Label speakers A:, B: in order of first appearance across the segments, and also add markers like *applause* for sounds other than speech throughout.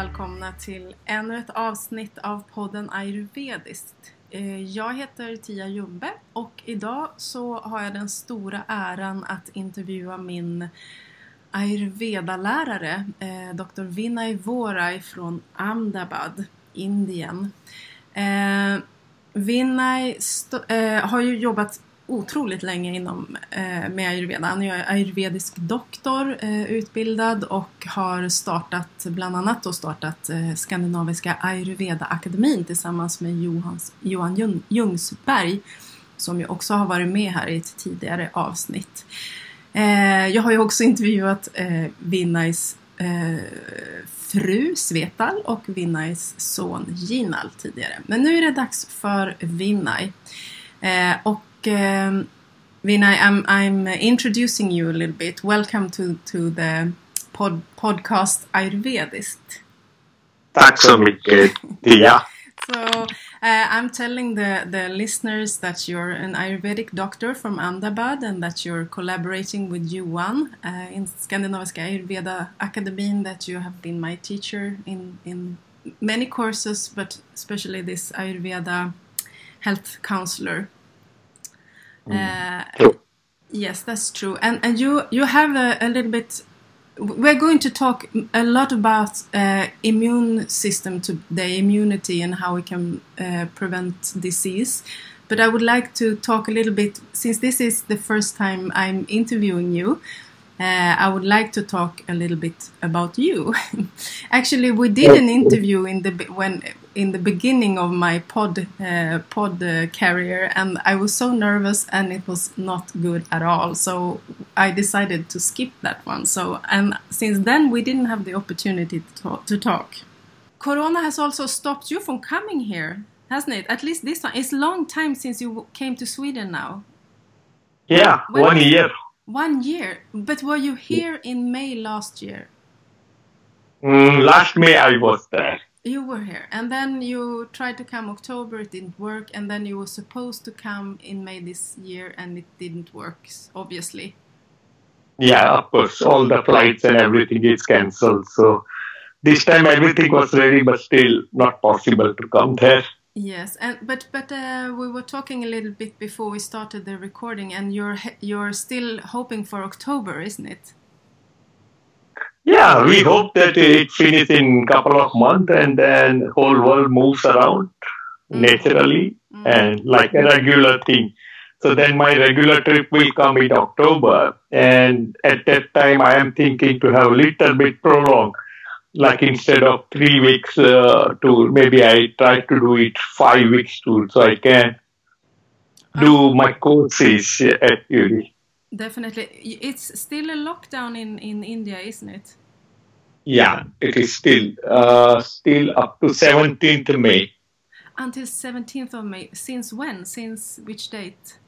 A: välkomna till ännu ett avsnitt av podden Ayurvediskt. Eh, jag heter Tia Jumbe och idag så har jag den stora äran att intervjua min ayurveda-lärare eh, Dr. Vinay Vorai från Ahmedabad, Indien. Eh, Vinay har ju jobbat otroligt länge inom, eh, med ayurveda. Han är ayurvedisk doktor, eh, utbildad och har startat, bland annat då startat eh, Skandinaviska ayurveda-akademin tillsammans med Johans, Johan Ljungsberg som ju också har varit med här i ett tidigare avsnitt. Eh, jag har ju också intervjuat eh, Vinnais eh, fru Svetal och Vinnais son Ginal tidigare. Men nu är det dags för Vinnai. Eh, och um, Vinay, I'm, I'm introducing you a little bit. Welcome to, to the pod, podcast Ayurvediskt.
B: Tack så mycket, Tia. *laughs*
A: so, uh, I'm telling the, the listeners that you're an Ayurvedic doctor from Ahmedabad and that you're collaborating with Johan uh, in Skandinaviska Ayurveda Akademin, that you have been my teacher in, in many courses, but especially this Ayurveda health counselor
B: Mm. Uh,
A: yes, that's true. And and you you have a, a, little bit. We're going to talk a lot about uh, immune system to the immunity and how we can uh, prevent disease. But I would like to talk a little bit since this is the first time I'm interviewing you. Uh, I would like to talk a little bit about you. *laughs* Actually, we did an interview in the when in the beginning of my pod uh, pod uh, career, and I was so nervous, and it was not good at all. So I decided to skip that one. So and since then, we didn't have the opportunity to talk. To talk. Corona has also stopped you from coming here, hasn't it? At least this one. It's long time since you came to Sweden now.
B: Yeah, when one year.
A: One year. But were you here in May last year?
B: Mm, last May I was there.
A: You were here. And then you tried to come October, it didn't work. And then you were supposed to come in May this year and it didn't work, obviously.
B: Yeah, of course. All the flights and everything is cancelled. So this time everything was ready, but still not possible to come there.
A: Yes, and but but uh, we were talking a little bit before we started the recording, and you're you're still hoping for October, isn't it?
B: Yeah, we hope that it finishes in a couple of months, and then whole world moves around mm. naturally mm. and like a regular thing. So then my regular trip will come in October, and at that time I am thinking to have a little bit prolonged like instead of three weeks uh, tour, maybe I try to do it five weeks tour so I can do my courses at uni.
A: Definitely. It's still a lockdown in, in India, isn't it?
B: Yeah, it is still uh, still up to 17th May.
A: Until 17th of May. Since when? Since which date?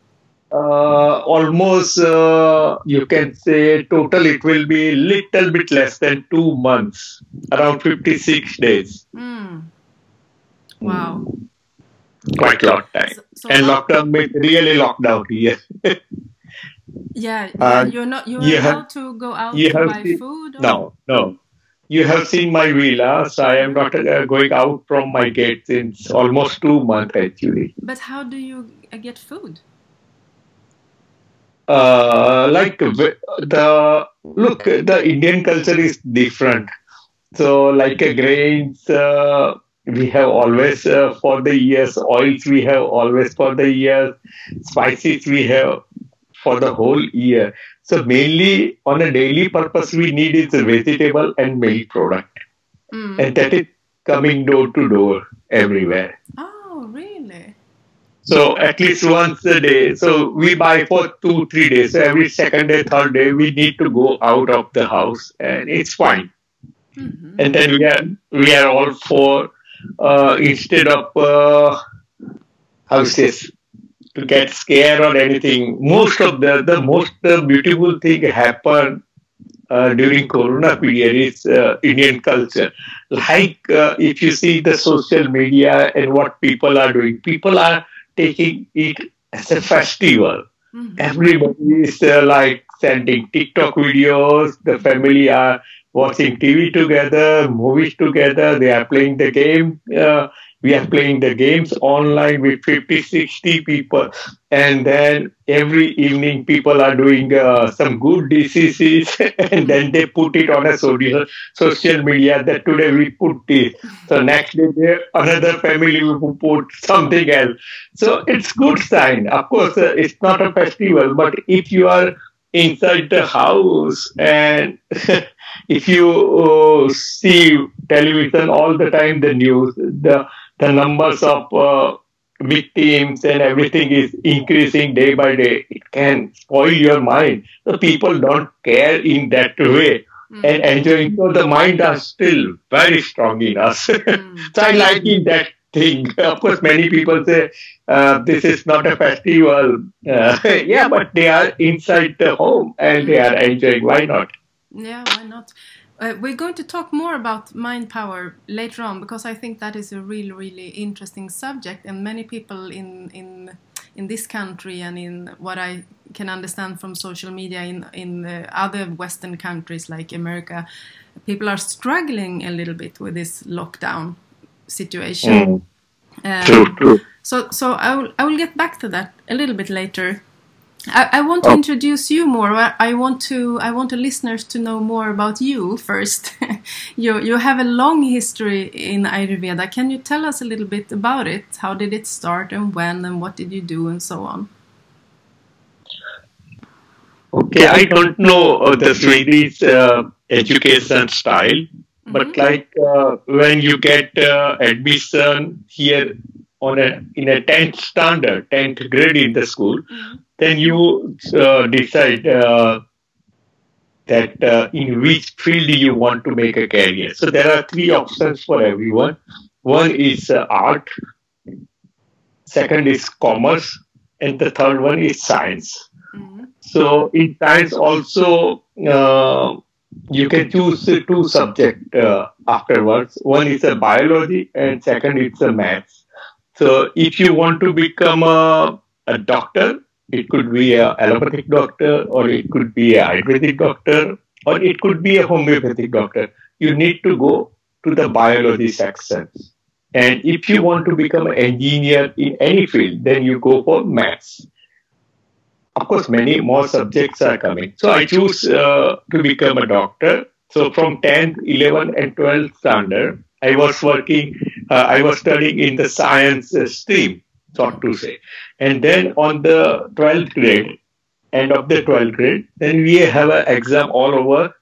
B: uh, almost uh, you can say total it will be little bit less than two months around 56 days
A: mm. wow
B: quite a lot time so, so and lockdown means really lockdown here
A: yeah, *laughs* uh, you're not you're you allowed have, to go out to buy seen, food or?
B: no no you have seen my villa so i am not uh, going out from my gate since almost two months actually
A: but how do you get food
B: uh, like the look, the Indian culture is different. So, like grains, uh, we have always uh, for the years. Oils we have always for the years. Spices we have for the whole year. So mainly on a daily purpose, we need is a vegetable and milk product, mm. and that is coming door to door everywhere.
A: Oh, really?
B: So at least once a day. So we buy for two, three days. So every second day, third day, we need to go out of the house, and it's fine. Mm-hmm. And then we are we are all for uh, instead of uh, houses to get scared or anything. Most of the the most beautiful thing happened uh, during Corona period is uh, Indian culture. Like uh, if you see the social media and what people are doing, people are taking it as a festival. Mm-hmm. Everybody is uh, like sending TikTok videos. The family are watching TV together, movies together. They are playing the game. We are playing the games online with 50, 60 people. And then every evening, people are doing uh, some good diseases *laughs* and then they put it on a social, social media that today we put this. So next day, another family will put something else. So it's good sign. Of course, uh, it's not a festival, but if you are inside the house and *laughs* if you uh, see television all the time, the news, the the numbers of uh, victims and everything is increasing day by day, it can spoil your mind. The people don't care in that way mm. and enjoying. So the mind are still very strong in us. *laughs* Mm. so I like in that thing. Of course, many people say uh, this is not a festival. Uh, *laughs* yeah, but they are inside the home and they are enjoying. Why not?
A: Yeah, why not? Uh, we're going to talk more about mind power later on because I think that is a really, really interesting subject, and many people in in in this country and in what I can understand from social media in in other Western countries like America, people are struggling a little bit with this lockdown situation. Mm. Um, true, true. So, so I will I will get back to that a little bit later. I, I, want to oh. introduce you more. I want to I want the listeners to know more about you *laughs* first. you you have a long history in Ayurveda. Can you tell us a little bit about it? How did it start and when and what did you do and so on?
B: Okay, I don't know the Swedish uh, education style, mm -hmm. but mm-hmm. like uh, when you get uh, admission here on a in a 10th standard, 10th grade in the school, mm -hmm then you uh, decide uh, that uh, in which field you want to make a career. So there are three options for everyone. One is uh, art, second is commerce, and the third one is science. Mm-hmm. So in science also uh, you can choose two subjects uh, afterwards. One is a biology, and second is a maths. So if you want to become a, a doctor, it could be a allopathic doctor, or it could be a Ayurvedic doctor, or it could be a homeopathic doctor. You need to go to the biology section. And if you want to become an engineer in any field, then you go for maths. Of course, many more subjects are coming. So I choose uh, to become a doctor. So from 10th, 11th, and 12th standard, I was working, uh, I was studying in the science stream sort to say. And then on the 12th grade, end of the 12th grade, then we have an exam all over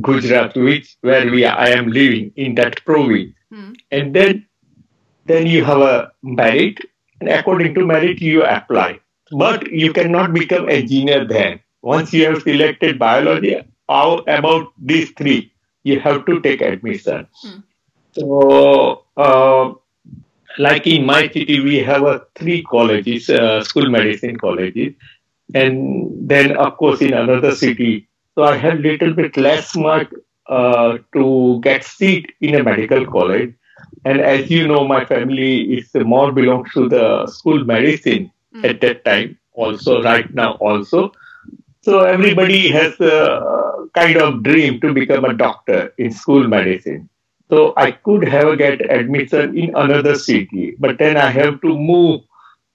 B: Gujarat, which where we I am living in that province. Hmm. And then then you have a merit, and according to merit you apply. But you cannot become engineer then. Once you have selected biology, how about these three? You have to take admission. Hmm. So uh, like in my city, we have uh, three colleges, uh, school medicine colleges, and then of course in another city. So I had little bit less mark uh, to get seat in a medical college. And as you know, my family is more belongs to the school medicine mm. at that time, also right now also. So everybody has a kind of dream to become a doctor in school medicine. So I could have get admission in another city, but then I have to move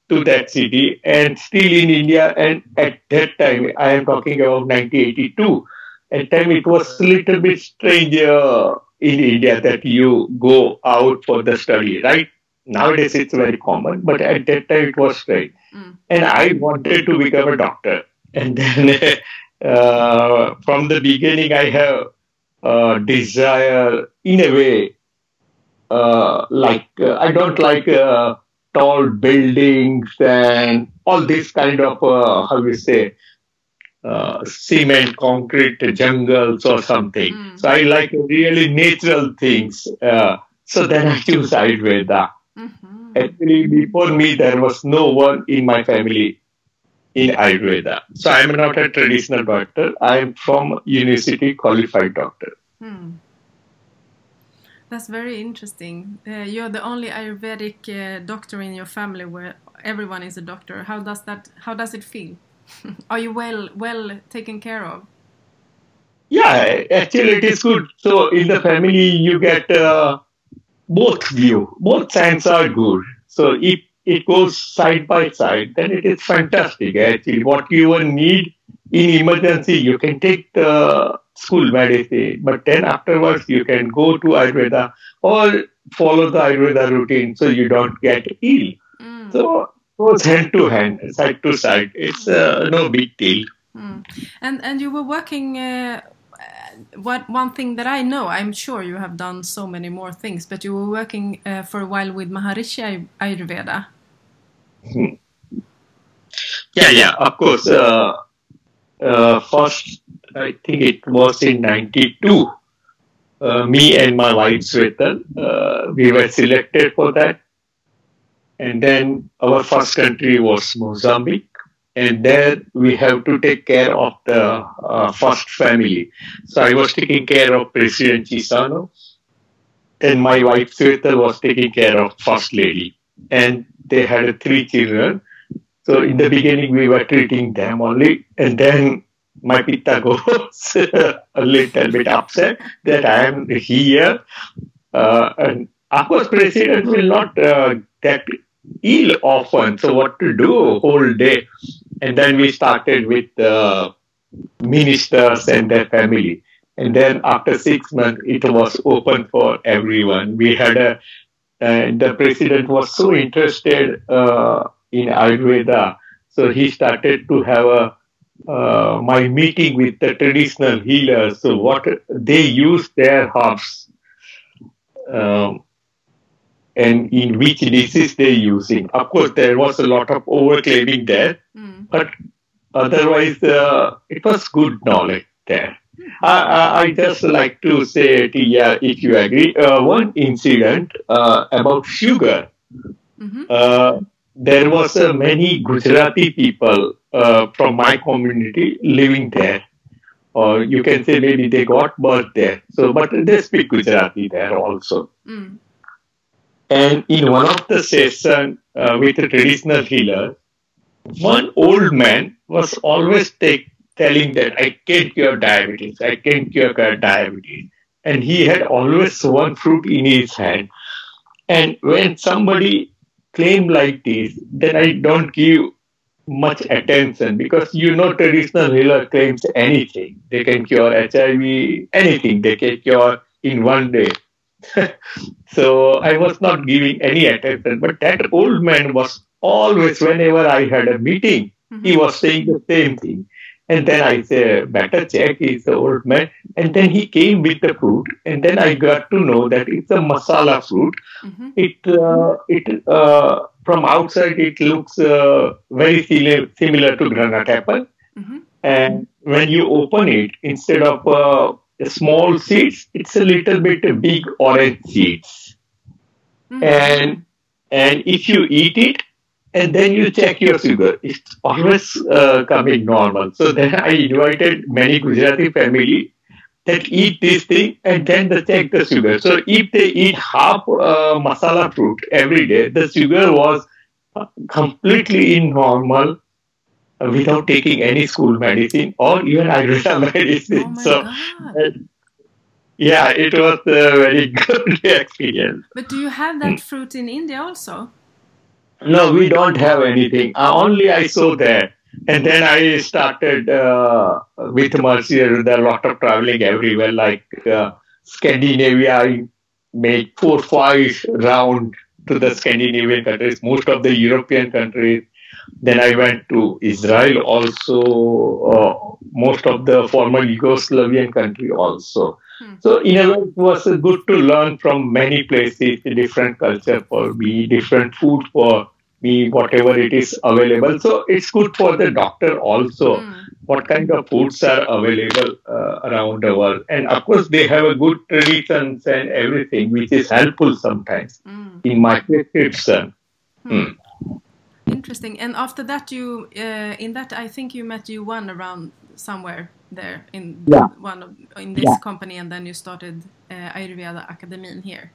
B: to that city and still in India. And at that time, I am talking about 1982. At time it was a little bit strange uh, in India that you go out for the study, right? Nowadays it's very common, but at that time it was strange. Mm. And I wanted to become a doctor. And then *laughs* uh, from the beginning, I have uh, desire in a way uh, like uh, I don't like uh, tall buildings and all this kind of uh, how we say uh, cement concrete jungles or something. Mm. So I like really natural things. so then I choose Ayurveda. Mm-hmm. Actually, before me, there was no one in my family in Ayurveda. So I'm not a traditional doctor. I'm from university qualified doctor. Hmm.
A: That's very interesting. Uh, you're the only Ayurvedic uh, doctor in your family where everyone is a doctor. How does that? How does it feel? *laughs* Are you well well taken care of?
B: Yeah, actually it is good. So in the family you get uh, both view, both sides are good. So if it goes side by side, then it is fantastic. Actually, what you even need in emergency, you can take the school medicine, but then afterwards you can go to Ayurveda or follow the Ayurveda routine so you don't get ill. Mm. So goes hand to hand, side to side. It's uh, no big deal.
A: Mm. And and you were working. Uh, what one thing that I know, I'm sure you have done so many more things, but you were working uh, for a while with Maharishi Ayurveda.
B: Hmm. Yeah, yeah, of course. Uh, uh, first, I think it was in '92. Uh, me and my wife Sweta, uh, we were selected for that and then our first country was Mozambique. And there we have to take care of the uh, first family. So I was taking care of President Chissano, and my wife Sweta was taking care of First Lady. And they had three children. So in the beginning we were treating them only, and then my pitta goes *laughs* a little bit upset that I am here. Uh, and of course, president will not uh, get ill often. So what to do whole day? And then we started with the ministers and their family. And then after six months, it was open for everyone. We had a, and the president was so interested uh, in Ayurveda. So he started to have a uh, my meeting with the traditional healers. So what they use their herbs. Um, and in which disease they're using. Of course, there was a lot of overclaiming there, mm. but otherwise, uh, it was good knowledge there. I, I, just like to say, yeah, if you agree, uh, one incident uh, about sugar. Mm-hmm. Uh, there was uh, many Gujarati people uh, from my community living there. Or you can say maybe they got birth there. So, but they speak Gujarati there also. Mm. And in one of the sessions uh, with a traditional healer, one old man was always take, telling that I can cure diabetes, I can cure diabetes. And he had always one fruit in his hand. And when somebody claim like this, then I don't give much attention because you know traditional healer claims anything. They can cure HIV, anything they can cure in one day. *laughs* so I was not giving any attention. But that old man was always, whenever I had a meeting, mm-hmm. he was saying the same thing. And then I said, better check, he's the old man. And then he came with the fruit. And then I got to know that it's a masala fruit. Mm-hmm. It, uh, it uh, from outside, it looks uh, very similar, similar to granite apple. Mm-hmm. And when you open it, instead of uh, small seeds, it's a little bit big orange seeds. Mm-hmm. And and if you eat it and then you check your sugar, it's always uh, coming normal. So then I invited many Gujarati family that eat this thing and then they check the sugar. So if they eat half uh, masala fruit every day, the sugar was completely in normal without taking any school medicine or even Ayurveda *laughs* medicine.
A: Oh so, uh,
B: yeah, it was a very *laughs* good experience.
A: But do you have that fruit in India also?
B: No, we don't have anything. Uh, only I saw that. And then I started uh, with Maharishi, there a lot of traveling everywhere, like uh, Scandinavia. I made four, five round to the Scandinavian countries, most of the European countries, then I went to Israel also, uh, most of the former Yugoslavian country also. Hmm. So in a way, it was good to learn from many places, different culture for me, different food for me, whatever it is available. So it's good for the doctor also. Hmm. What kind of foods are available uh, around the world, and of course they have a good traditions and everything, which is helpful sometimes hmm. in my prescription. Hmm.
A: Interesting. And after that, you uh, in that I think you met Johan around somewhere there in yeah. one of, in this yeah. company, and then you started uh, Ayurveda Academy here.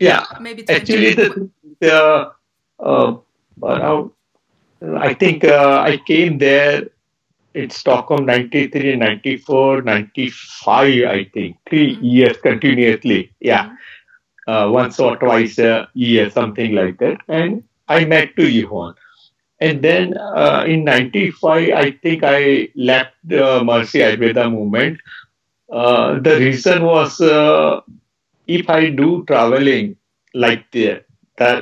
B: Yeah, maybe actually the, the uh, around I think uh, I came there in Stockholm 93, 94, 95, I think. 3 mm-hmm. years continuously. Yeah. Mm-hmm. Uh, once or twice a year, something like that. And I met to Yvonne. And then uh, in 95, I think I left the Maharishi Ayurveda movement. Uh, the reason was uh, if I do traveling like the,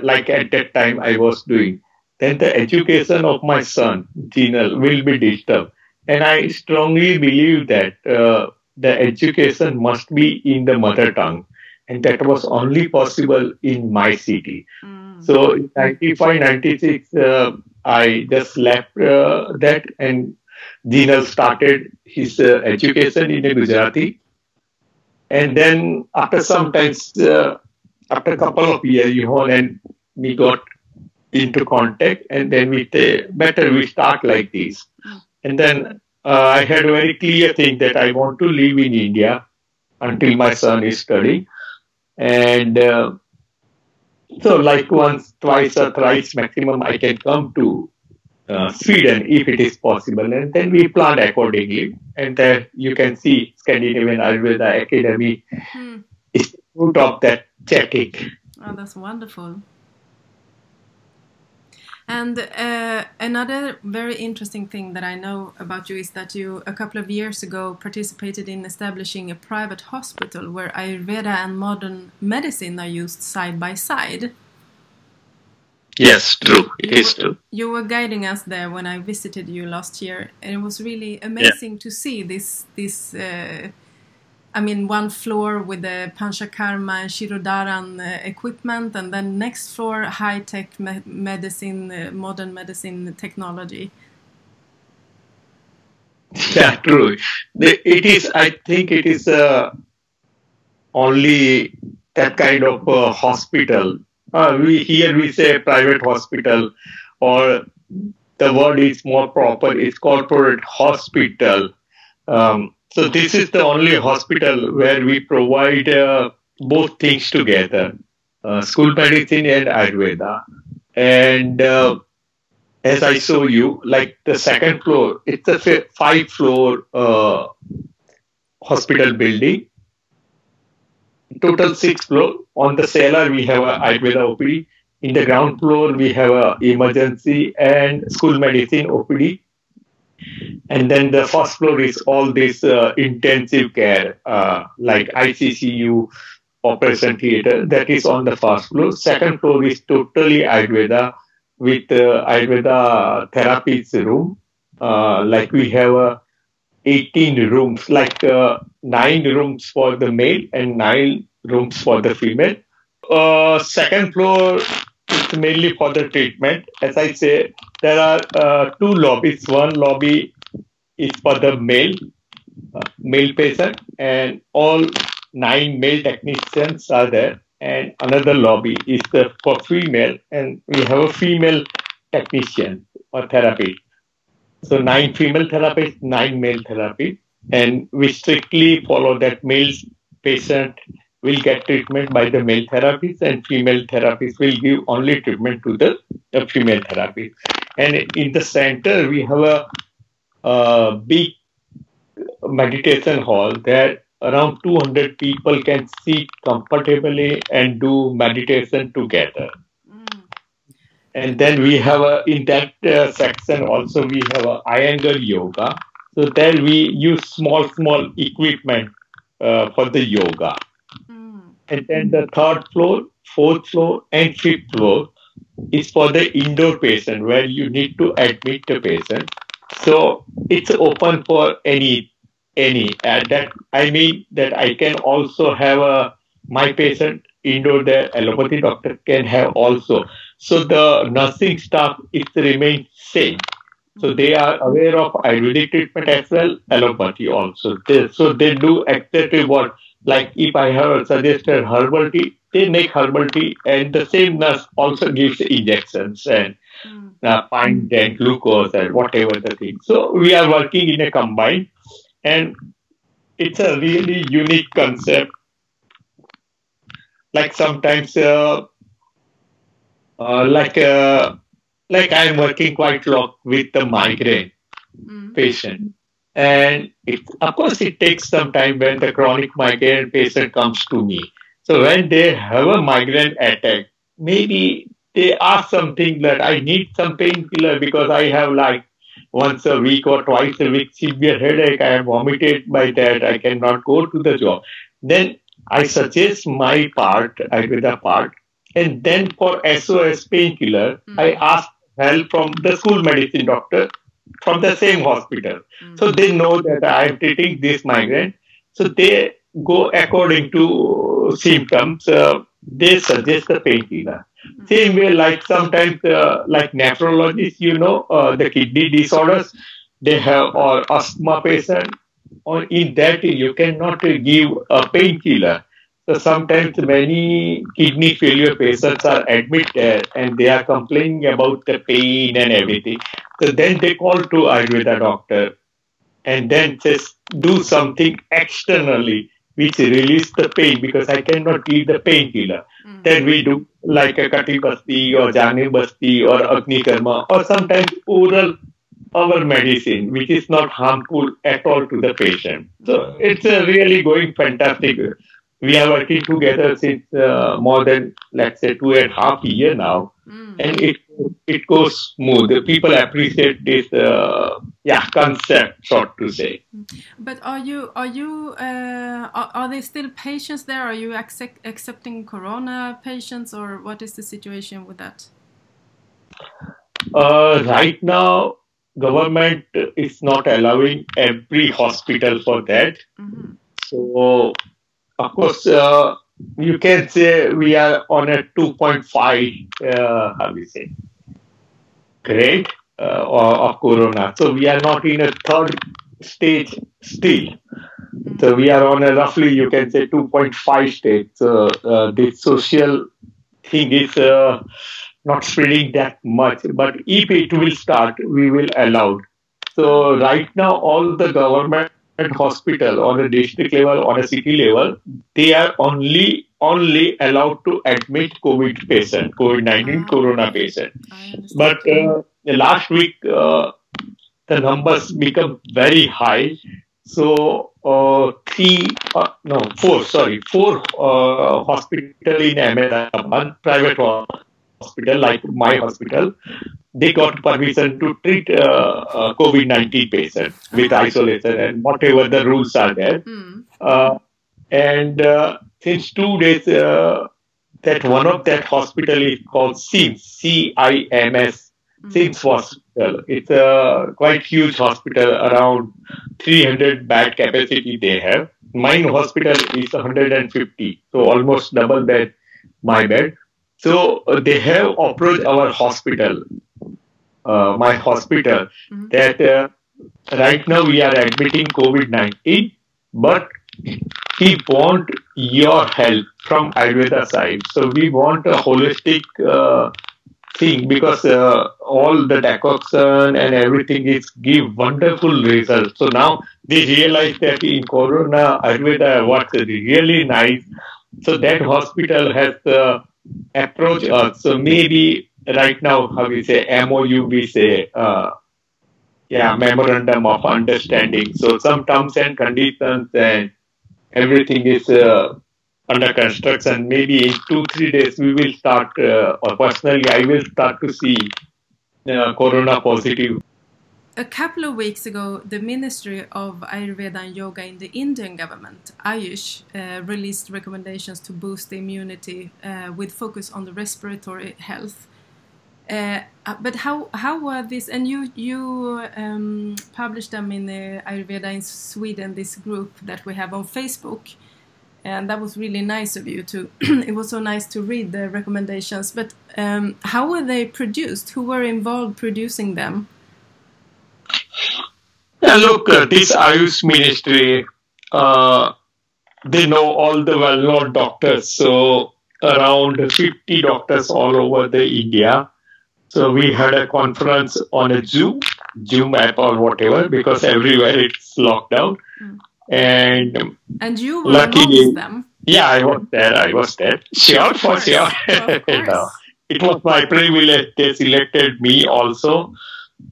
B: like at that time I was doing, then the education of my son, Jinal, will be disturbed. And I strongly believe that uh, the education must be in the mother tongue. And that was only possible in my city. Mm. So in 95, 96, uh, I just left uh, that and Jinal started his uh, education in Gujarati. And then after some time, uh, after a couple of years, you know, and we got into contact and then we say, better we start like this. And then uh, I had a very clear thing that I want to live in India until my son is studying. And uh, so, like once, twice, or thrice maximum, I can come to uh, Sweden if it is possible. And then we plan accordingly. And there you can see Scandinavian Ayurveda Academy mm-hmm. is out of that checking.
A: Oh, that's wonderful. And uh, another very interesting thing that I know about you is that you, a couple of years ago, participated in establishing a private hospital where Ayurveda and modern medicine are used side by side.
B: Yes, true. It is true.
A: You were guiding us there when I visited you last year, and it was really amazing yeah. to see this this uh, I mean, one floor with the Panchakarma and Shirodharan uh, equipment, and then next floor high tech me medicine, uh, modern medicine technology. *laughs*
B: Yeah, true. It is. I think it is uh, only that kind of uh, hospital. Uh, we here we say private hospital, or the word is more proper. It's corporate hospital. Um, so this is the only hospital where we provide uh, both things together, uh, school medicine and Ayurveda. And uh, as I show you, like the second floor, it's a five floor uh, hospital building. Total six floor. On the cellar, we have a Ayurveda OPD. In the ground floor, we have a emergency and school medicine OPD and then the first floor is all this uh, intensive care, uh, like ICCU, operation theater, that is on the first floor. Second floor is totally Ayurveda with uh, Ayurveda therapies room. Uh, like we have uh, 18 rooms, like uh, nine rooms for the male and nine rooms for the female. Uh, second floor is mainly for the treatment. As I say, there are uh, two lobbies. One lobby is for the male uh, male patient, and all nine male technicians are there. And another lobby is the, for female, and we have a female technician or therapy. So nine female therapists, nine male therapists, and we strictly follow that male patient will get treatment by the male therapist and female therapist will give only treatment to the, the female therapist. And in the center, we have a, a big meditation hall that around 200 people can sit comfortably and do meditation together. Mm. And then we have a, in that uh, section also we have a Iyengar yoga. So there we use small, small equipment uh, for the yoga. And then the third floor, fourth floor, and fifth floor is for the indoor patient where you need to admit the patient. So it's open for any any. And that I mean that I can also have a my patient indoor the allopathy doctor can have also. So the nursing staff it remains same. So they are aware of Ayurvedic treatment as well, allopathy also. They, so they do exactly what like if I have suggested herbal tea, they make herbal tea, and the same nurse also gives injections and mm. uh, and glucose and whatever the thing. So we are working in a combined, and it's a really unique concept. Like sometimes, uh, uh, like uh, like I'm working quite a lot with the migraine mm. patient. And it, of course, it takes some time when the chronic migraine patient comes to me. So when they have a migraine attack, maybe they ask something that I need some painkiller because I have like once a week or twice a week severe headache. I am vomited by that. I cannot go to the job. Then I suggest my part, Ayurveda part, and then for SOS painkiller, mm. I ask help from the school medicine doctor from the same hospital. Mm. So they know that I am treating this migraine. So they go according to symptoms. Uh, they suggest the painkiller. Mm. Same way, like sometimes, uh, like nephrologists, you know, uh, the kidney disorders, they have or asthma patient, or in that you cannot give a painkiller. So sometimes many kidney failure patients are admitted and they are complaining about the pain and everything. So then they call to Ayurveda doctor and then just do something externally which release the pain because I cannot give the painkiller. Mm. Then we do like a Kati Basti or Janu Basti or Agni Karma or sometimes oral our medicine, which is not harmful at all to the patient. So it's a really going fantastic we are working together since uh, more than let's say two and a half year now, mm. and it it goes smooth. The people appreciate this uh, yeah concept, sort to say.
A: But are you are you uh, are, are there still patients there? Are you accept, accepting corona patients, or what is the situation with that?
B: Uh, right now, government is not allowing every hospital for that. Mm -hmm. So of course, uh, you can say we are on a 2.5, uh, how we say, grade uh, of corona. So we are not in a third stage still. So we are on a roughly, you can say, 2.5 stage. So uh, this social thing is uh, not spreading that much. But if it will start, we will allow. So right now, all the government hospital on a district level, on a city level, they are only only allowed to admit COVID patient, COVID nineteen ah, corona patient. But uh, last week uh, the numbers become very high. So uh, three, uh, no, four, sorry, four uh, hospital in Ahmedabad, private hospital like my hospital, they got permission to treat uh, uh, COVID 19 patients with isolation and whatever the rules are there. Mm. Uh, and uh, since two days, uh, that one of that hospital is called CIMS, C-I-M-S, mm. CIMS Hospital. It's a quite huge hospital, around 300 bed capacity they have. Mine hospital is 150, so almost double bed, my bed. So uh, they have approached our hospital uh, my hospital mm-hmm. that uh, right now we are admitting COVID 19, but we want your help from Ayurveda side. So we want a holistic uh, thing because uh, all the decoction and everything is give wonderful results. So now they realize that in Corona Ayurveda works really nice. So that hospital has uh, approached us. So maybe right now, how we say MOU, we say, uh, yeah, memorandum of understanding. So some terms and conditions and everything is uh, under construction. Maybe in two, three days, we will start, uh, or personally, I will start to see uh, corona positive.
A: A couple of weeks ago, the Ministry of Ayurveda and Yoga in the Indian government, Ayush, uh, released recommendations to boost the immunity uh, with focus on the respiratory health. Uh, uh, but how how were these? And you you um, published them in the Ayurveda in Sweden, this group that we have on Facebook, and that was really nice of you to. *clears throat* it was so nice to read the recommendations. But um, how were they produced? Who were involved producing them?
B: Yeah, look, uh, this Ayush ministry, uh, they know all the well-known doctors. So around 50 doctors all over the India so we had a conference on a Zoom, Zoom app or whatever, because everywhere it's locked down. Mm. And
A: and you were luckily, amongst them.
B: Yeah, I was there. I was there. Sure, for sure.
A: know. *laughs*
B: it was my privilege. They selected me also.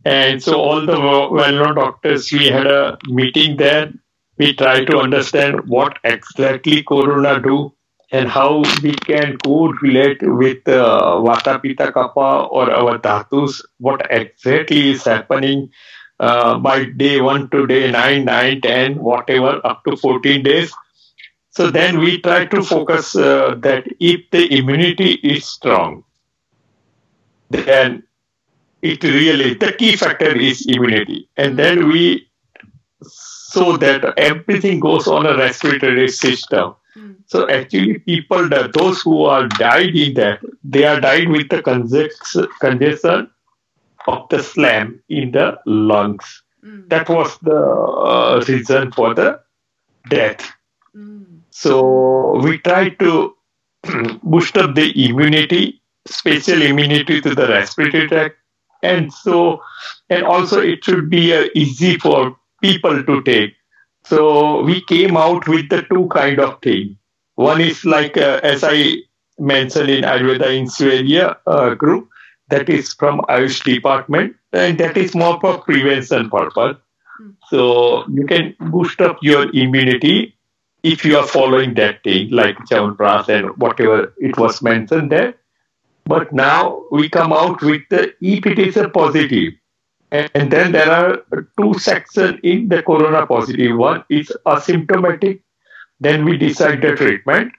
B: And so all the well-known doctors, we had a meeting there. We tried to understand what exactly Corona do and how we can correlate with uh, Vata Pitta Kapha or our dhatus, what exactly is happening uh, by day 1 to day 9, 9, 10, whatever, up to 14 days. So then we try to focus uh, that if the immunity is strong, then it really, the key factor is immunity. And then we, so that everything goes on a respiratory system. So actually, people, those who are died in that, they are died with the congestion of the phlegm in the lungs. Mm. That was the uh, reason for the death. Mm. So we try to *clears throat* boost up the immunity, special immunity to the respiratory tract, and so and also it should be uh, easy for people to take. So we came out with the two kind of thing. One is like uh, as i mentioned in ayurveda in Sweden uh, group that is from ayush department and that is more for prevention purpose. So you can boost up your immunity if you are following that thing like Chyawanprash and whatever it was mentioned there but now we come out with the a positive. And then there are two sections in the corona positive. One is asymptomatic. Then we decide the treatment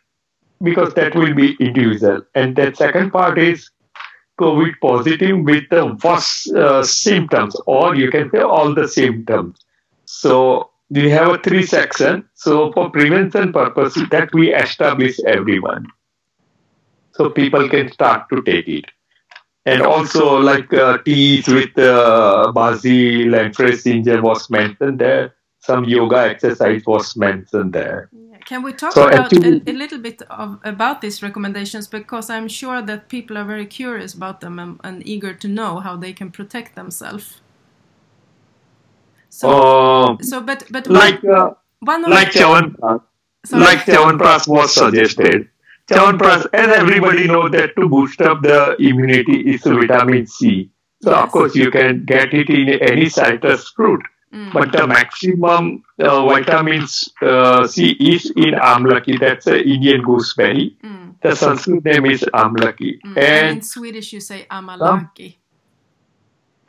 B: because that will be individual. And the second part is COVID positive with the worst uh, symptoms, or you can say all the symptoms. So we have a three section. So for prevention purpose, that we establish everyone so people can start to take it. And also, like uh, teas with uh, basil and fresh ginger was mentioned there. Some yoga exercise was mentioned there.
A: Can we talk so about actually, a, a, little bit of, about these recommendations because I'm sure that people are very curious about them and, and eager to know how they can protect themselves.
B: So, uh, so but but like one, uh, one like Chyawanprash, like Chyawanprash was suggested. Chyawanprash, as everybody knows that to boost up the immunity is vitamin C. So yes. of course you can get it in any citrus fruit. Mm. But the maximum uh, vitamins uh, C is in amlaki. That's an Indian gooseberry. Mm. The Sanskrit name is amlaki.
A: Mm. And, and, in Swedish you say amalaki.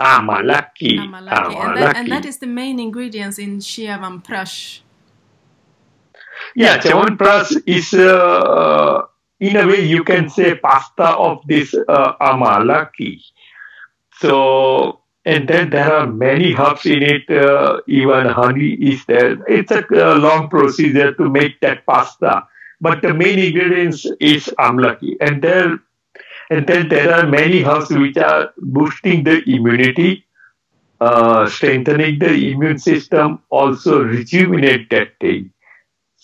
B: amalaki.
A: Amalaki. amalaki. And, that, and that is the main ingredients in Chyawanprash.
B: Yeah, Chyawanprash is uh, in a way you can say pasta of this uh, amalaki. So, and then there are many herbs in it, uh, even honey is there. It's a uh, long procedure to make that pasta. But the main ingredients is amlaki. And there, and then there are many herbs which are boosting the immunity, uh, strengthening the immune system, also rejuvenate that thing.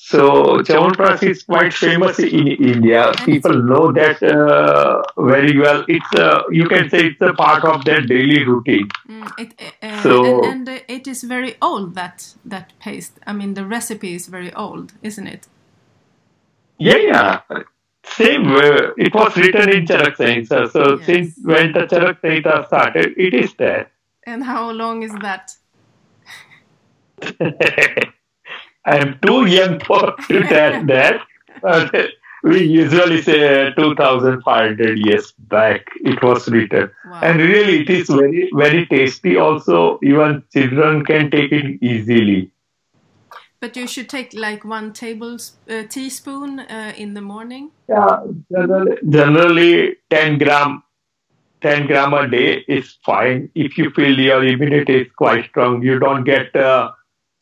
B: So Chyawanprash is quite famous in India. People know that uh, very well. It's a, you can say it's a part of their daily routine.
A: Mm, it, uh, so, and, and, it is very old that that paste. I mean, the recipe is very old, isn't it?
B: Yeah, yeah. Same. Uh, it was written in Charak Samhita. So yes. since when the Charak Samhita started, it is there.
A: And how long is that? *laughs*
B: I am too young *laughs* for to tell that. But we usually say 2,500 years back it was written. Wow. And really, it is very, very tasty also. Even children can take it easily.
A: But you should take like one table uh, teaspoon uh, in the morning.
B: Yeah, generally, generally 10 gram 10 gram a day is fine. If you feel your immunity is quite strong, you don't get uh,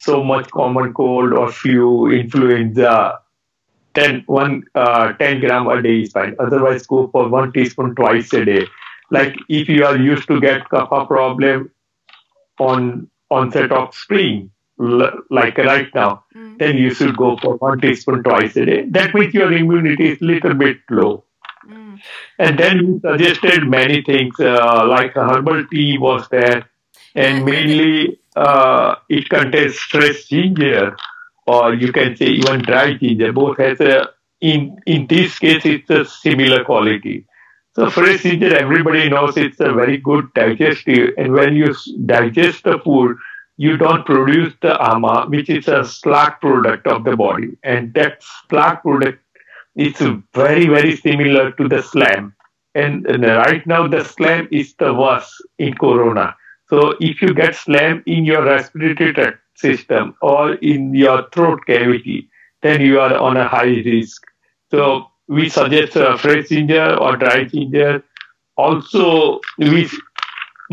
B: so much common cold or flu, influenza, 10, one, uh, 10 gram a day is fine. Otherwise, go for one teaspoon twice a day. Like if you are used to get kapha problem on onset of spring, like right now, mm. then you should go for one teaspoon twice a day. That means your immunity is little bit low. Mm. And then we suggested many things, uh, like herbal tea was there, and mainly uh, it contains fresh ginger, or you can say even dry ginger. Both has a in in this case it's a similar quality. So fresh ginger, everybody knows it's a very good digestive, and when you digest the food, you don't produce the ama, which is a slag product of the body, and that slag product is very very similar to the slime. And, and right now, the slime is the worst in corona. So if you get slime in your respiratory tract system or in your throat cavity, then you are on a high risk. So we suggest uh, fresh ginger or dry ginger. Also, we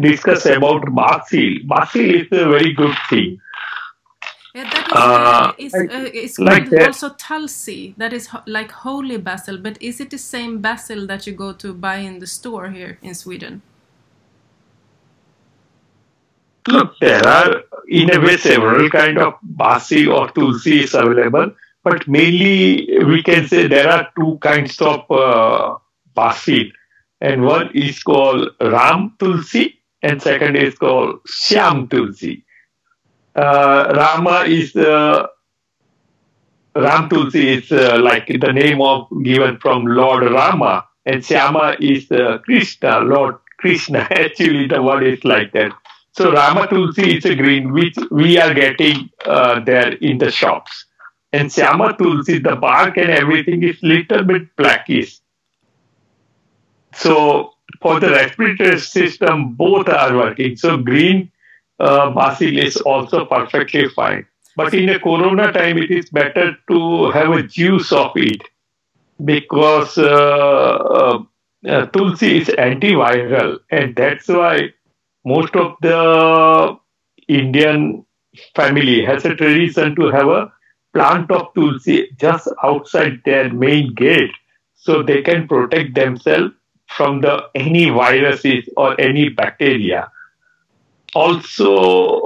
B: discuss about basil. Basil is a very good thing.
A: Yeah, that is, uh, is, uh, it's like called that. also tulsi. That is ho- like holy basil. But is it the same basil that you go to buy in the store here in Sweden?
B: Look, there are in a way several kind of basi or tulsi is available, but mainly we can say there are two kinds of uh, basil, and one is called Ram tulsi, and second is called Shyam tulsi. Uh, Rama is uh, Ram tulsi is uh, like the name of given from Lord Rama, and Shyama is uh, Krishna, Lord Krishna. *laughs* Actually, the word is like that. So Rama Tulsi is a green which we are getting uh, there in the shops. And Syama Tulsi, the bark and everything is little bit blackish. So for the respiratory system, both are working. So green uh, basil is also perfectly fine. But in a corona time, it is better to have a juice of it because uh, uh, uh tulsi is antiviral, and that's why most of the Indian family has a tradition to have a plant of tulsi just outside their main gate so they can protect themselves from the any viruses or any bacteria. Also,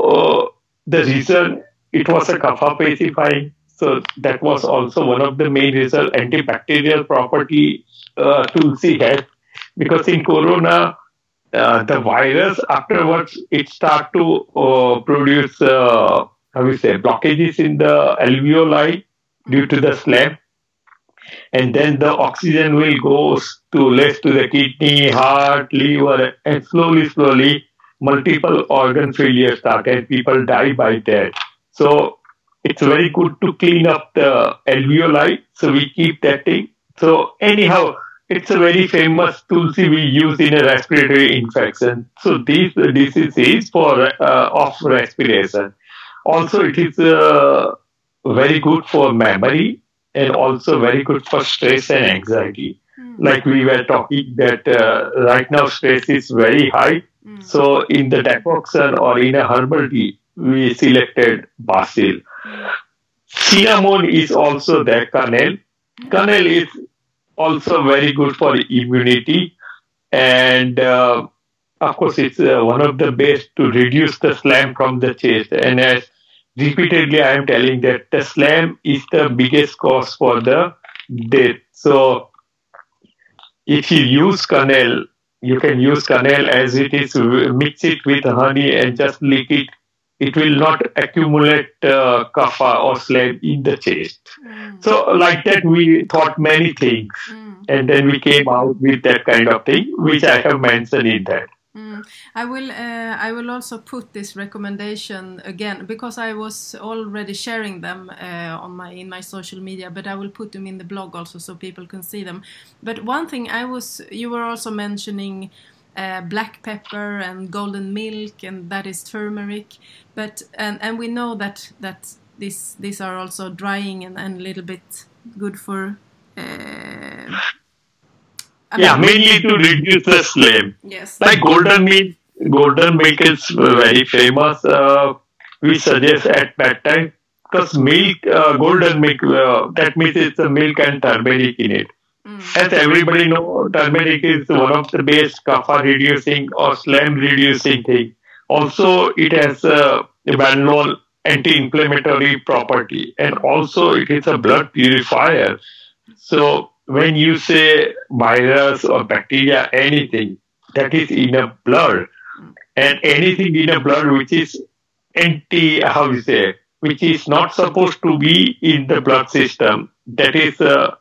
B: uh, the reason it was a kapha pacifying, so that was also one of the main reasons antibacterial property uh, tulsi has because in corona uh, the virus afterwards it start to uh, produce uh, how we say blockages in the alveoli due to the slab. And then the oxygen will go to less to the kidney heart liver and slowly slowly multiple organ failure start and people die by that. So it's very good to clean up the alveoli so we keep that thing. So anyhow it's a very famous tulsi we use in a respiratory infection. So these diseases for uh, of respiration. Also, it is uh, very good for memory and also very good for stress and anxiety. Mm. Like we were talking that uh, right now stress is very high. Mm. So in the decoction or in a herbal tea, we selected basil. Mm. Cinnamon is also there. Cannel. Cannel is also very good for immunity. And uh, of course, it's uh, one of the best to reduce the slam from the chest. And as repeatedly I am telling that the slam is the biggest cause for the death. So if you use cannel, you can use cannel as it is, mix it with honey and just lick it it will not accumulate uh, kapha or slab in the chest. Mm. So, like that, we thought many things, mm. and then we came out with that kind of thing, which I have mentioned in that.
A: Mm. I will. Uh, I will also put this recommendation again because I was already sharing them uh, on my in my social media, but I will put them in the blog also so people can see them. But one thing I was, you were also mentioning uh, black pepper and golden milk, and that is turmeric. But and and we know that that this these are also drying and, and a little bit good for. Uh,
B: yeah, mainly to reduce the flame.
A: Yes.
B: Like golden milk, golden milk is very famous. Uh, we suggest at that time because milk, uh, golden milk, uh, that means it's a milk and turmeric in it. Mm. As everybody know, turmeric is one of the best kapha reducing or slam reducing thing. Also, it has a well-known anti-inflammatory property, and also it is a blood purifier. So when you say virus or bacteria, anything that is in a blood, and anything in a blood which is anti, how you say, which is not supposed to be in the blood system, that is uh,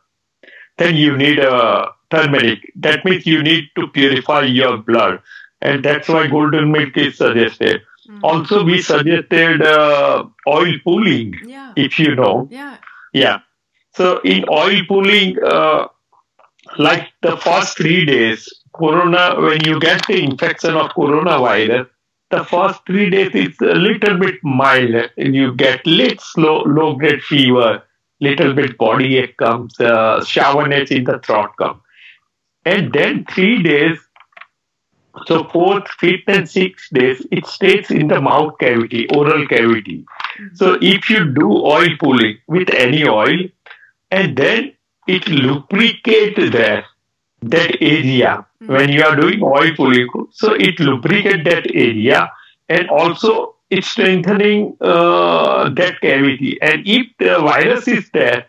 B: then you need a turmeric. That means you need to purify your blood, and that's why golden milk is suggested. Mm. Also, we suggested uh, oil pulling, yeah. if you know.
A: Yeah.
B: Yeah. So in oil pulling, uh, like the first three days, corona, when you get the infection of coronavirus, the first three days is a little bit mild and you get little slow, low grade fever, little bit body ache comes, uh, sourness in the throat comes. And then three days, so fourth, fifth, and sixth days, it stays in the mouth cavity, oral cavity. So if you do oil pulling with any oil, and then it lubricate that that area mm-hmm. when you are doing oil pulling. So it lubricate that area, and also strengthening uh, that cavity. And if the virus is there,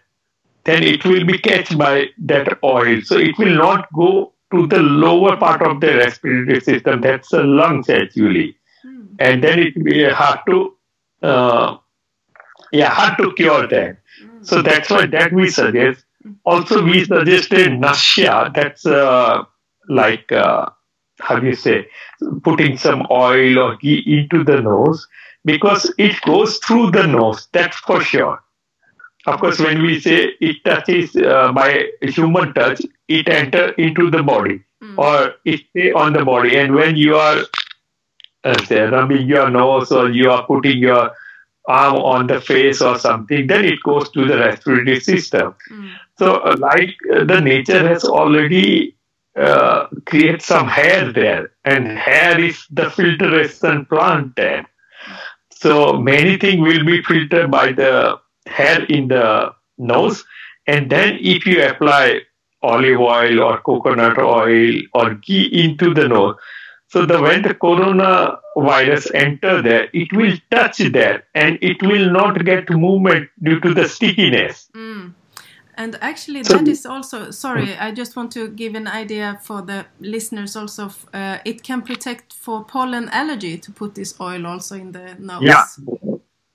B: then it will be catched by that oil. So it will not go to the lower part of the respiratory system. That's the lungs actually. Mm. And then it will be hard to, uh, yeah, hard to cure that. Mm. So that's why that we suggest. Also, we suggested nasya. That's uh, like uh, how do you say, putting some oil or ghee into the nose because it goes through the nose. That's for sure. Of course, when we say it touches uh, by human touch, it enter into the body mm. or it stay on the body. And when you are uh, say, rubbing your nose or you are putting your arm on the face or something, then it goes to the respiratory system. Mm. So, uh, like uh, the nature has already uh, create some hair there, and hair is the filtration plant there. So many things will be filtered by the hair in the nose, and then if you apply olive oil or coconut oil or ghee into the nose, so the when the coronavirus enter there, it will touch there, and it will not get movement due to the stickiness.
A: Mm. And actually, so, that is also sorry. I just want to give an idea for the listeners. Also, uh, it can protect for pollen allergy to put this oil also in the nose.
B: Yeah,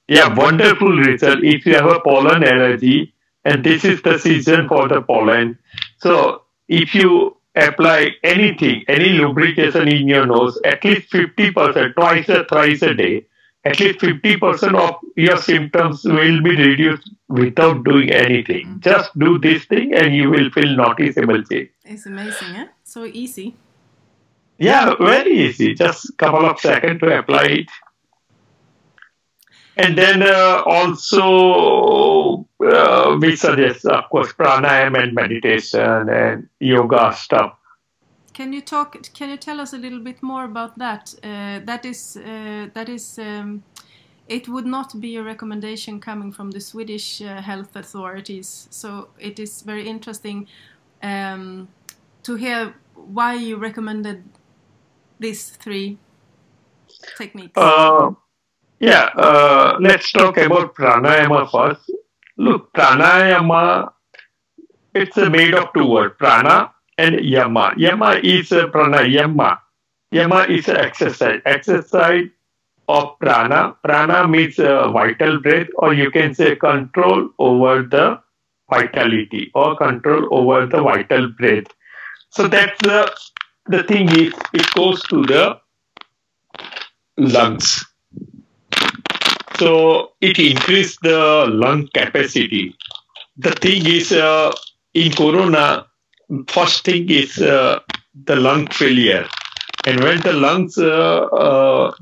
B: yeah, wonderful result. If you have a pollen allergy, and this is the season for the pollen, so if you apply anything, any lubrication in your nose, at least fifty percent, twice or thrice a day, at least 50% of your symptoms will be reduced without doing anything. Mm-hmm. Just do this thing and you will feel noticeable change.
A: It's amazing, eh? So easy.
B: Yeah, very easy. Just a couple of seconds to apply it. And then uh, also uh, we suggest, of course, pranayama and meditation and yoga stuff.
A: Can you talk? Can you tell us a little bit more about that? Uh, that is uh, that is. Um, it would not be a recommendation coming from the Swedish uh, health authorities, so it is very interesting um, to hear why you recommended these three techniques.
B: Uh, yeah, uh, let's talk about pranayama first. Look, pranayama, it's a made of two words, prana and yama. Yama is a pranayama. Yama is exercise. Exercise of prana. Prana means uh, vital breath, or you can say control over the vitality or control over the vital breath. So that's the the thing is it goes to the lungs. So it increases the lung capacity. The thing is uh, in corona first thing is uh, the lung failure. And when the lungs uh, uh,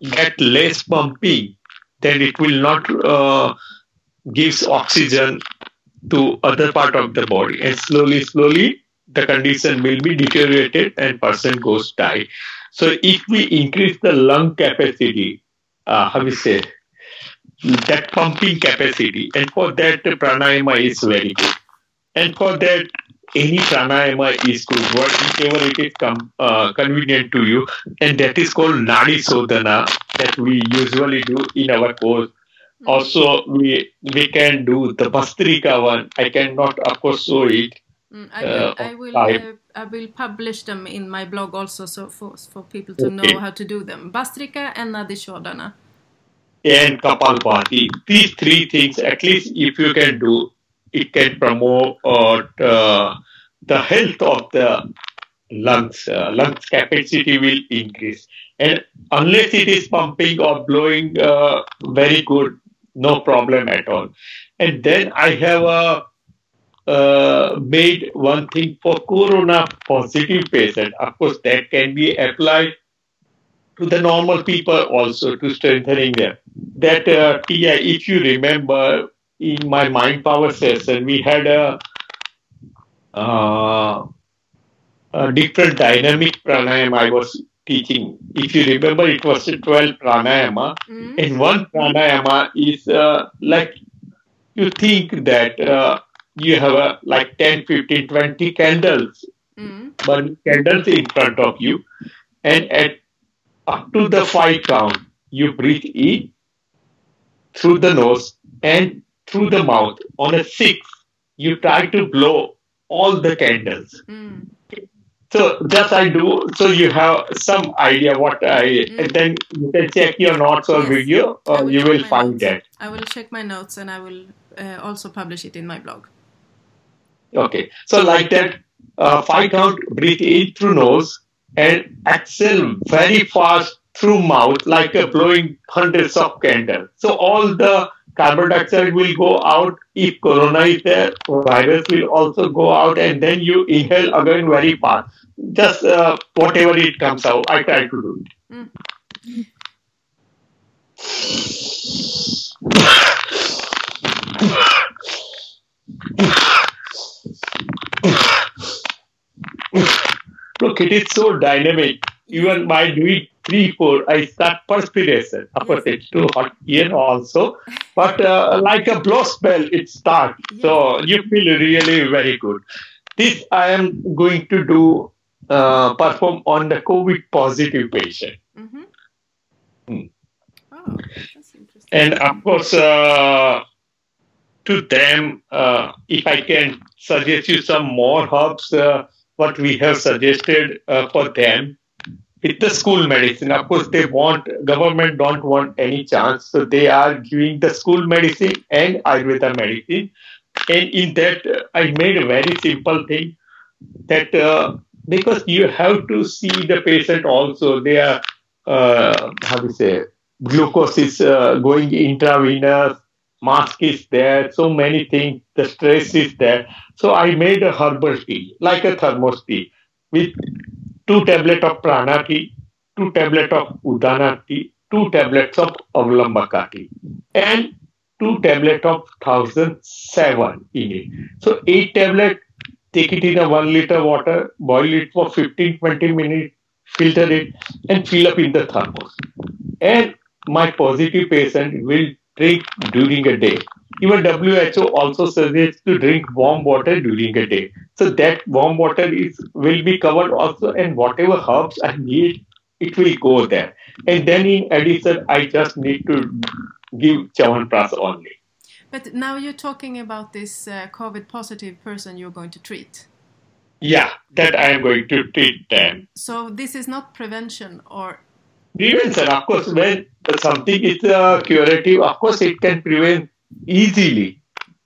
B: get less pumping, then it will not uh, gives oxygen to other part of the body. And slowly, slowly, the condition will be deteriorated and person goes die. So if we increase the lung capacity, uh, how we say, that pumping capacity, and for that pranayama is very good. And for that, any pranayama is good, whatever it is com- uh, convenient to you, and that is called Nadi Sodhana that we usually do in our course. Also, we we can do the Bhastrika one. I cannot, of course, show it.
A: Mm, I will, uh, I, will uh, I will publish them in my blog also, so for for people to okay. know how to do them. Bhastrika and Nadi Sodhana.
B: And Kapalbhati. These three things, at least if you can do, it can promote uh, the health of the lungs, uh, lungs capacity will increase. And unless it is pumping or blowing uh, very good, no problem at all. And then I have uh, made one thing for corona positive patient. Of course, that can be applied to the normal people also to strengthening them. That uh, Tia, if you remember in my mind power session, we had a, uh, a different dynamic pranayama I was teaching. If you remember, it was a 12 pranayama, mm-hmm. and one pranayama is uh, like you think that uh, you have a, like 10, 15, 20 candles, mm-hmm. burning candles in front of you, and at up to the five count, you breathe in through the nose and through the mouth. On a six, you try to blow all the candles. Mm. So just I do, so you have some idea what I, mm. and then you can check your notes or yes. video, or will you will find
A: notes.
B: that.
A: I will check my notes and I will uh, also publish it in my blog.
B: Okay, so like that, uh, five count, breathe in through nose, and exhale very fast through mouth like a blowing hundreds of candles. So all the carbon dioxide will go out. If corona is there, virus will also go out, and then you inhale again very fast. Just uh, whatever it comes out, I try to do it. Mm. Look, it is so dynamic. Even by doing three, four, I start perspiration. Of course, it's too hot here also, but uh, like a blow spell, it starts. So you feel really very good. This I am going to do uh, perform on the COVID positive patient. Mm-hmm. Hmm. Oh, that's interesting. And of course, uh, to them, uh, if I can suggest you some more herbs, uh, what we have suggested uh, for them with the school medicine. Of course, they want government don't want any chance, so they are giving the school medicine and Ayurveda medicine. And in that, uh, I made a very simple thing that uh, because you have to see the patient also, they are uh, how do you say glucose is uh, going intravenous mask is there, so many things, the stress is there. So I made a herbal tea, like a thermos tea, with two tablets of prana two tablets of udana two tablets of avlambaka and two tablets of 1007 in it. So eight tablets, take it in a one liter water, boil it for 15-20 minutes, filter it, and fill up in the thermos. And my positive patient will drink during a day. Even WHO also suggests to drink warm water during a day. So that warm water is will be covered also, and whatever herbs I need, it will go there. And then in addition, I just need to give Chyawanprash only.
A: But now you're talking about this uh, COVID positive person you're going to treat.
B: Yeah, that I am going to treat them.
A: So this is not prevention or
B: prevention. Of course, when something is uh, curative, of course, it can prevent easily.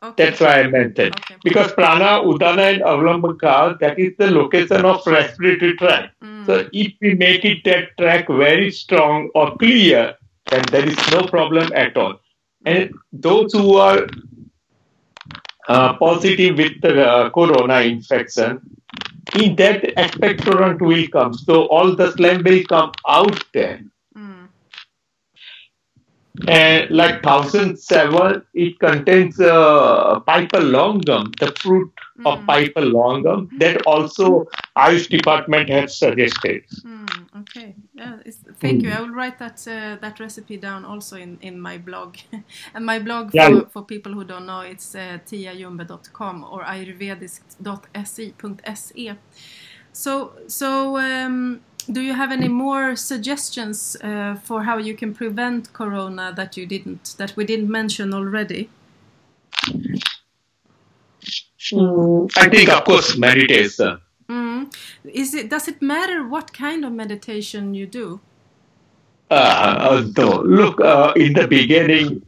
B: Okay. That's why I mentioned. Okay. Because prana, udana, and avlambaka, that is the location of respiratory tract. Mm. So if we make it that track very strong or clear, then there is no problem at all. And those who are uh, positive with the uh, corona infection, in that expectorant will come. So all the slime will come out there. Mm. And like 1007, it contains uh, piper longum, the fruit mm. of piper longum that also Ayush department has suggested.
A: Mm, okay, yeah, thank you. I will write that uh, that recipe down also in, in my blog. *laughs* and my blog yeah. for, for people who don't know, it's uh, tiajumbe.com or ayurvediskt.se.se. So, so um, do you have any more suggestions uh, for how you can prevent corona that you didn't that we didn't mention already?
B: Mm, I think, of course, meditation.
A: Mm. Is it? Does it matter what kind of meditation you do?
B: Uh, no. Look, uh, in the beginning,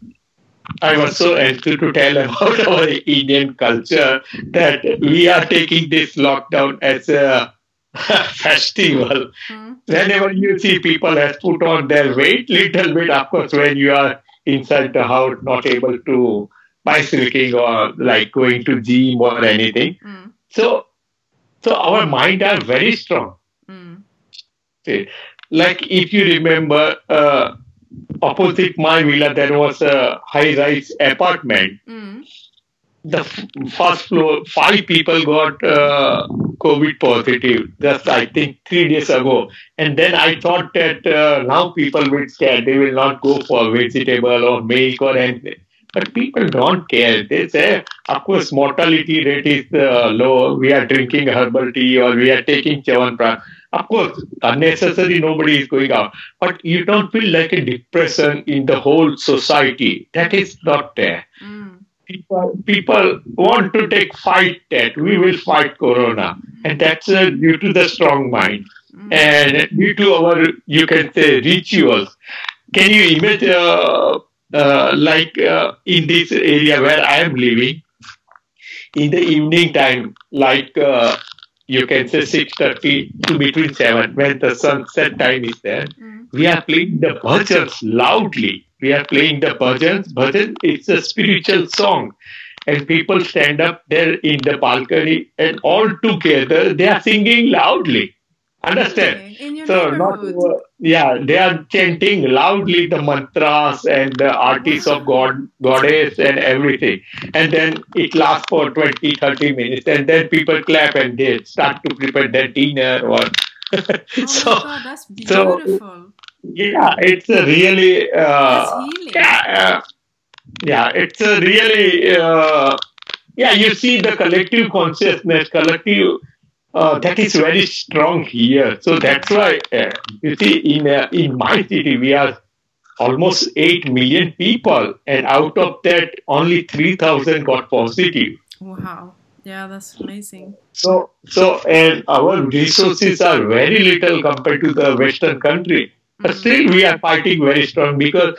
B: I was so enthused to tell about *laughs* our Indian culture that we are taking this lockdown as a festival. Mm. Whenever you see people have put on their weight little bit, of course, when you are inside the house, not able to bicycling or like going to gym or anything. Mm. So, so our mind are very strong. Mm. See, like if you remember, uh, opposite my villa, there was a high-rise apartment. Mm. The first floor, five people got uh, COVID positive. Just I think three days ago, and then I thought that uh, now people will scare. They will not go for vegetable or milk or anything. But people don't care. They say, of course, mortality rate is uh, low. We are drinking herbal tea or we are taking Chyawanprash. Of course, unnecessary, nobody is going out. But you don't feel like a depression in the whole society. That is not there. Mm. People, people want to take fight that we will fight corona. And that's uh, due to the strong mind. Mm. And due to our, you can say, rituals. Can you imagine, uh, uh, like uh, in this area where I am living, in the evening time, like uh, you can say 6.30 to between 7 when the sunset time is there mm. we are playing the bhajans loudly we are playing the bhajans bhajan is a spiritual song and people stand up there in the balcony and all together they are singing loudly Understand?
A: Okay. so not uh,
B: yeah, they are chanting loudly the mantras and the artists of God, goddess and everything. And then it lasts for 20, 30 minutes. And then people clap and they start to prepare their dinner or *laughs*
A: oh so, God, that's beautiful. So,
B: yeah, it's a really uh, yeah, uh, yeah, it's a really uh, yeah. You see the collective consciousness, collective uh, that is very strong here. So that's why uh, you see in uh, in my city we are almost eight million people, and out of that only three thousand got positive.
A: Wow. Yeah, that's amazing.
B: So, so and our resources are very little compared to the Western country, but mm-hmm. still we are fighting very strong because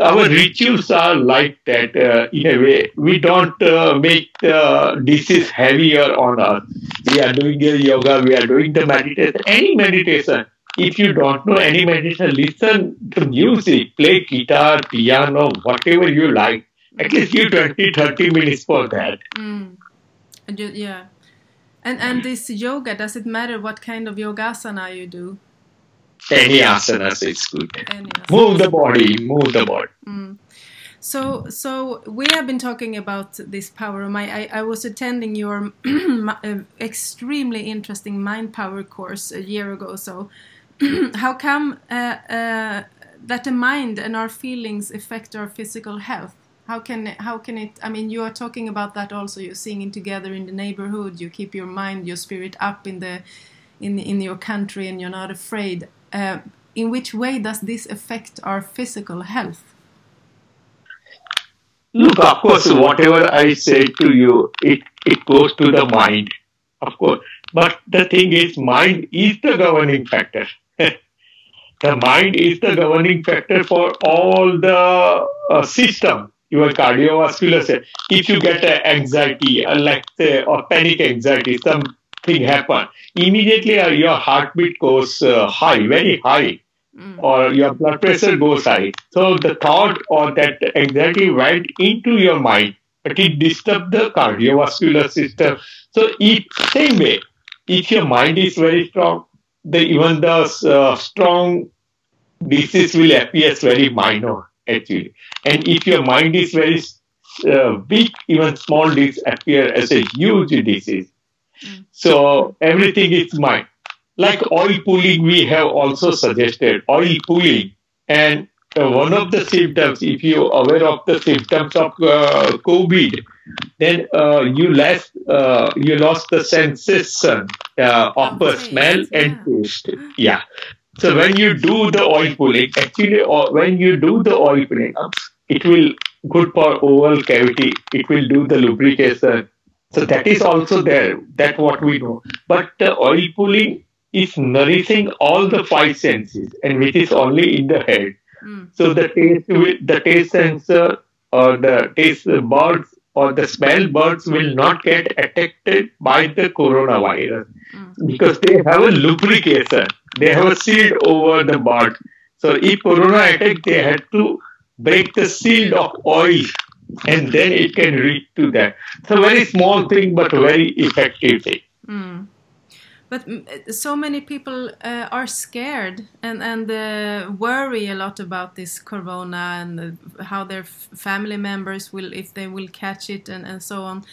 B: our rituals are like that uh, in a way. We don't uh, make the disease heavier on us. We are doing the yoga, we are doing the meditation, any meditation. If you don't know any meditation, listen to music, play guitar, piano, whatever you like. At least give 20, 30 minutes for that.
A: Mm. Yeah. And, and this yoga, does it matter what kind of yogasana you do?
B: Any asanas is good. Move the body, move the body.
A: Mm. So, so we have been talking about this power of. I, I was attending your *clears throat* uh, extremely interesting mind power course a year ago. So, *clears throat* how come uh, uh, that the mind and our feelings affect our physical health? How can how can it? I mean, you are talking about that also. You're singing together in the neighborhood. You keep your mind, your spirit up in the in in your country, and you're not afraid uh, in which way does this affect our physical health?
B: Look, of course, whatever I say to you, it, it goes to the mind, of course. But the thing is, mind is the governing factor. *laughs* the mind is the governing factor for all the uh, system, your cardiovascular system. If you get uh, anxiety, uh, like say, or panic anxiety, some thing happen, immediately uh, your heartbeat goes uh, high, very high, mm. or your blood pressure goes high. So the thought or that anxiety went into your mind, but it disturbed the cardiovascular system. So it same way, if your mind is very strong, the even the uh, strong disease will appear as very minor actually. And if your mind is very uh, big, even small disease appear as a huge disease. So everything is mine. Like oil pulling, we have also suggested oil pulling. And uh, one of the symptoms, if you're aware of the symptoms of uh, COVID, then uh, you lost uh, you lost the sensation uh, of the smell and taste. Yeah. So when you do the oil pulling, actually, uh, when you do the oil pulling, it will good for oral cavity. It will do the lubrication so that is also there. That what we know. But the oil pulling is nourishing all the five senses, and which is only in the head. Mm. So the taste, the taste sensor, or the taste buds or the smell buds will not get affected by the coronavirus mm. because they have a lubrication. They have a shield over the bud. So if corona attack, they had to break the shield of oil and then it can reach to that. It's a very small thing but very effective thing.
A: Mm. But so many people uh, are scared and and uh, worry a lot about this corona and uh, how their family members will if they will catch it and, and so on.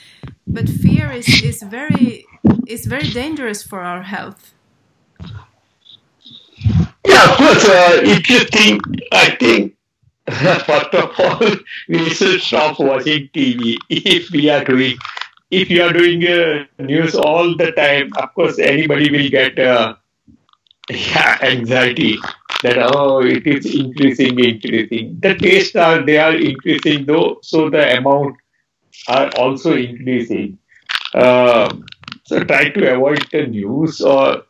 A: But fear is, is very is very dangerous for our health.
B: Yeah, of course. Uh, if you think, I think first of all, we should stop watching TV if we are doing if you are doing uh, news all the time, of course, anybody will get uh, yeah, anxiety that oh, it is increasing, increasing. The tests are they are increasing though, so the amount are also increasing. Uh, so try to avoid the news or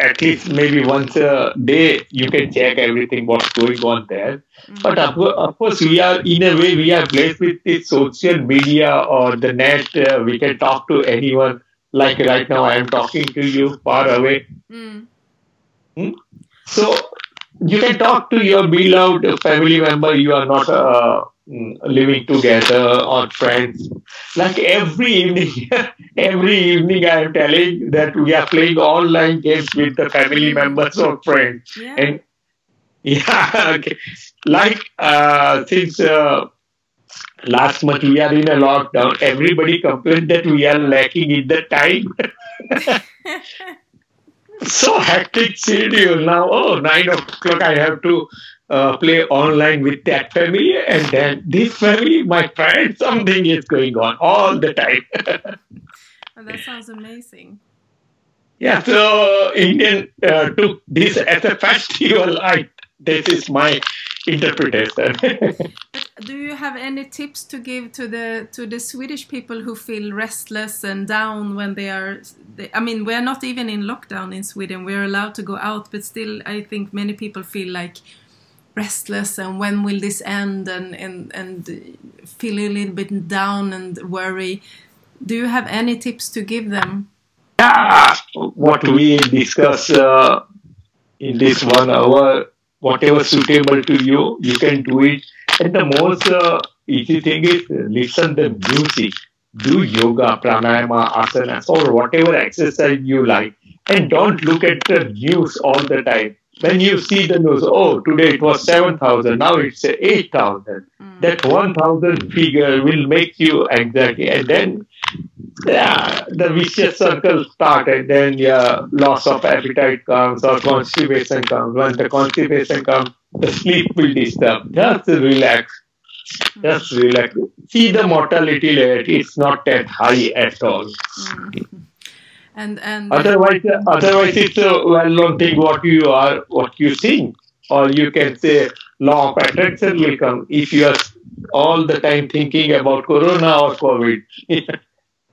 B: at least maybe once a day you can check everything what's going on there. Mm-hmm. But of, of, course, we are in a way we are blessed with the social media or the net. Uh, we can talk to anyone. Like right now, I am talking to you far away. Mm. Hmm? So you can talk to your beloved family member. You are not uh, living together or friends. Like every evening, *laughs* every evening I am telling that we are playing online games with the family members or friends. Yeah. And *laughs* yeah, okay. like uh, since uh, last month we are in a lockdown, everybody complained that we are lacking in the time. *laughs* so hectic schedule now. Oh, nine o'clock I have to uh, play online with that family, and then this family, my friend, something is going on all the time. *laughs*
A: oh, that sounds amazing.
B: Yeah, so Indian uh, took this as a festival. I this is my interpretation. *laughs*
A: do you have any tips to give to the to the Swedish people who feel restless and down when they are? They, I mean, we are not even in lockdown in Sweden. We are allowed to go out, but still, I think many people feel like restless and when will this end and, and, and feel a little bit down and worry. Do you have any tips to give them?
B: Yeah, what we discuss uh, in this one hour, whatever suitable to you, you can do it. And the most uh, easy thing is listen the music, do yoga, pranayama, asanas, or whatever exercise you like, and don't look at the news all the time when you see the news, oh, today it was 7,000, now it's 8,000. Mm. That 1,000 figure will make you anxiety. And then yeah, the vicious circle starts, and then yeah, loss of appetite comes or constipation comes. When the constipation comes, the sleep will disturb. Just relax. Just relax. See the mortality rate, it's not that high at all. Mm
A: and and
B: otherwise otherwise it's a well-known thing what you are what you think. Or you can say law of attraction will come. If you are all the time thinking about corona or covid *laughs*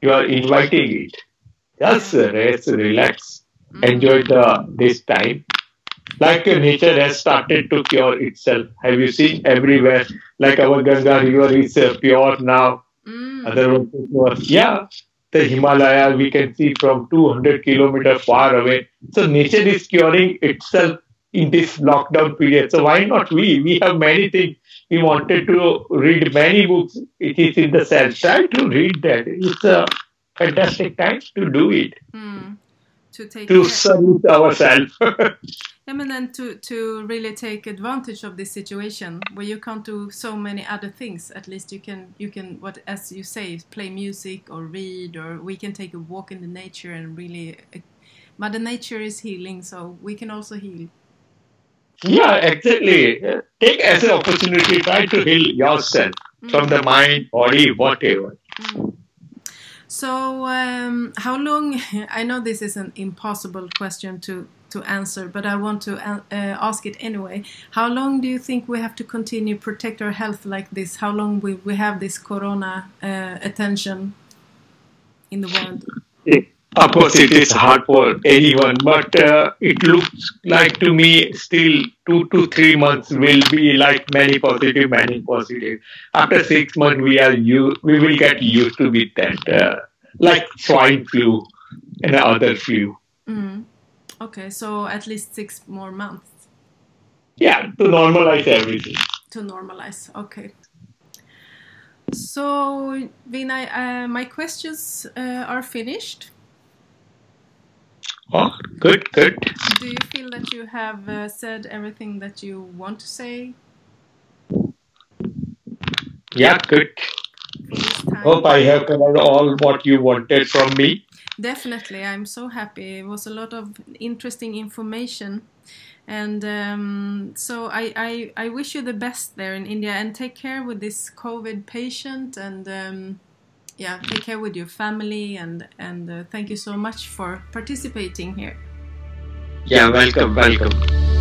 B: you are inviting it. Just rest relax. Mm-hmm. enjoy the this time. Like nature has started to cure itself. Have you seen everywhere? Like our ganga river is uh, pure now. Mm. otherwise yeah the Himalaya we can see from 200 kilometers far away. So nature is curing itself in this lockdown period. So why not we? We have many things. We wanted to read many books. It is in the cell. Try to read that. It's a fantastic time to do it. Mm, to take to salute ourselves. *laughs*
A: I mean, then to to really take advantage of this situation where you can't do so many other things. At least you can you can what as you say play music or read or we can take a walk in the nature and really. Uh, Mother Nature is healing, so we can also heal.
B: Yeah, exactly. Take as an opportunity, try to heal yourself mm. from the mind, body, whatever. Mm.
A: So, um, how long? *laughs* I know this is an impossible question to to answer, but I want to uh, ask it anyway. How long do you think we have to continue protect our health like this? How long will we have this corona uh, attention in the world?
B: of course, it is hard for anyone, but uh, it looks like to me still two to three months will be like many positive, many positive. After six months, we are you we will get used to with that, uh, like swine flu and other flu.
A: Mm. Okay, so at least six more months.
B: Yeah, to normalize everything.
A: To normalize, okay. So, Vinay, uh, my questions uh, are finished.
B: Oh, good, good.
A: Do you feel that you have uh, said everything that you want to say?
B: Yeah, good. Hope I have covered all what you wanted from me.
A: Definitely, I'm so happy. It was a lot of interesting information. And um, so I, I, I wish you the best there in India and take care with this COVID patient and um, yeah, take care with your family and and uh, thank you so much for participating here.
B: Yeah, welcome, welcome.